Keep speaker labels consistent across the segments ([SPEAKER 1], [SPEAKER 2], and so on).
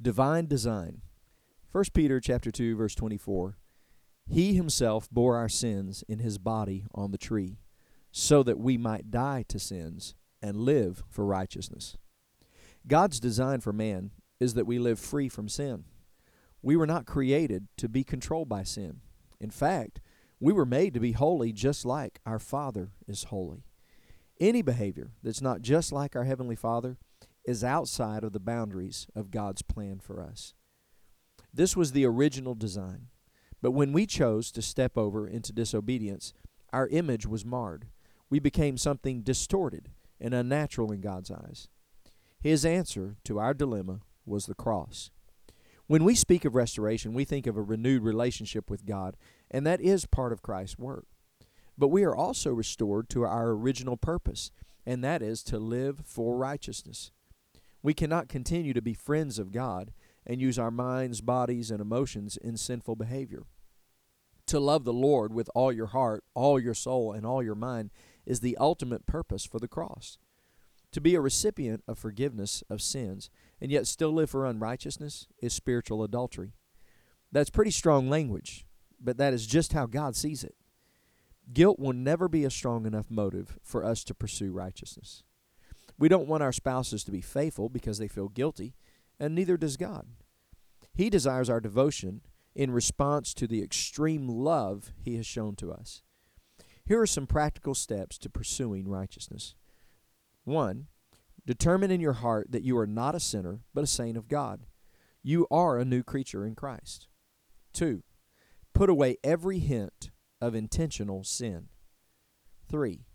[SPEAKER 1] Divine design. 1 Peter chapter 2 verse 24. He himself bore our sins in his body on the tree, so that we might die to sins and live for righteousness. God's design for man is that we live free from sin. We were not created to be controlled by sin. In fact, we were made to be holy just like our Father is holy. Any behavior that's not just like our Heavenly Father is outside of the boundaries of God's plan for us. This was the original design. But when we chose to step over into disobedience, our image was marred. We became something distorted and unnatural in God's eyes. His answer to our dilemma was the cross. When we speak of restoration, we think of a renewed relationship with God, and that is part of Christ's work. But we are also restored to our original purpose, and that is to live for righteousness. We cannot continue to be friends of God and use our minds, bodies, and emotions in sinful behavior. To love the Lord with all your heart, all your soul, and all your mind is the ultimate purpose for the cross. To be a recipient of forgiveness of sins and yet still live for unrighteousness is spiritual adultery. That's pretty strong language, but that is just how God sees it. Guilt will never be a strong enough motive for us to pursue righteousness. We don't want our spouses to be faithful because they feel guilty, and neither does God. He desires our devotion in response to the extreme love He has shown to us. Here are some practical steps to pursuing righteousness. 1. Determine in your heart that you are not a sinner, but a saint of God. You are a new creature in Christ. 2. Put away every hint of intentional sin. 3.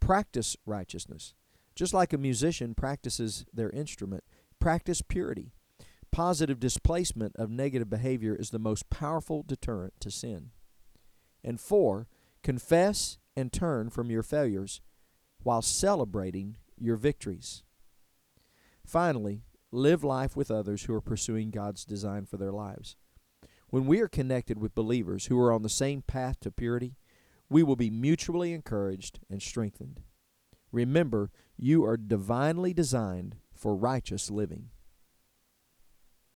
[SPEAKER 1] Practice righteousness. Just like a musician practices their instrument, practice purity. Positive displacement of negative behavior is the most powerful deterrent to sin. And four, confess and turn from your failures while celebrating your victories. Finally, live life with others who are pursuing God's design for their lives. When we are connected with believers who are on the same path to purity, we will be mutually encouraged and strengthened. Remember, you are divinely designed for righteous living.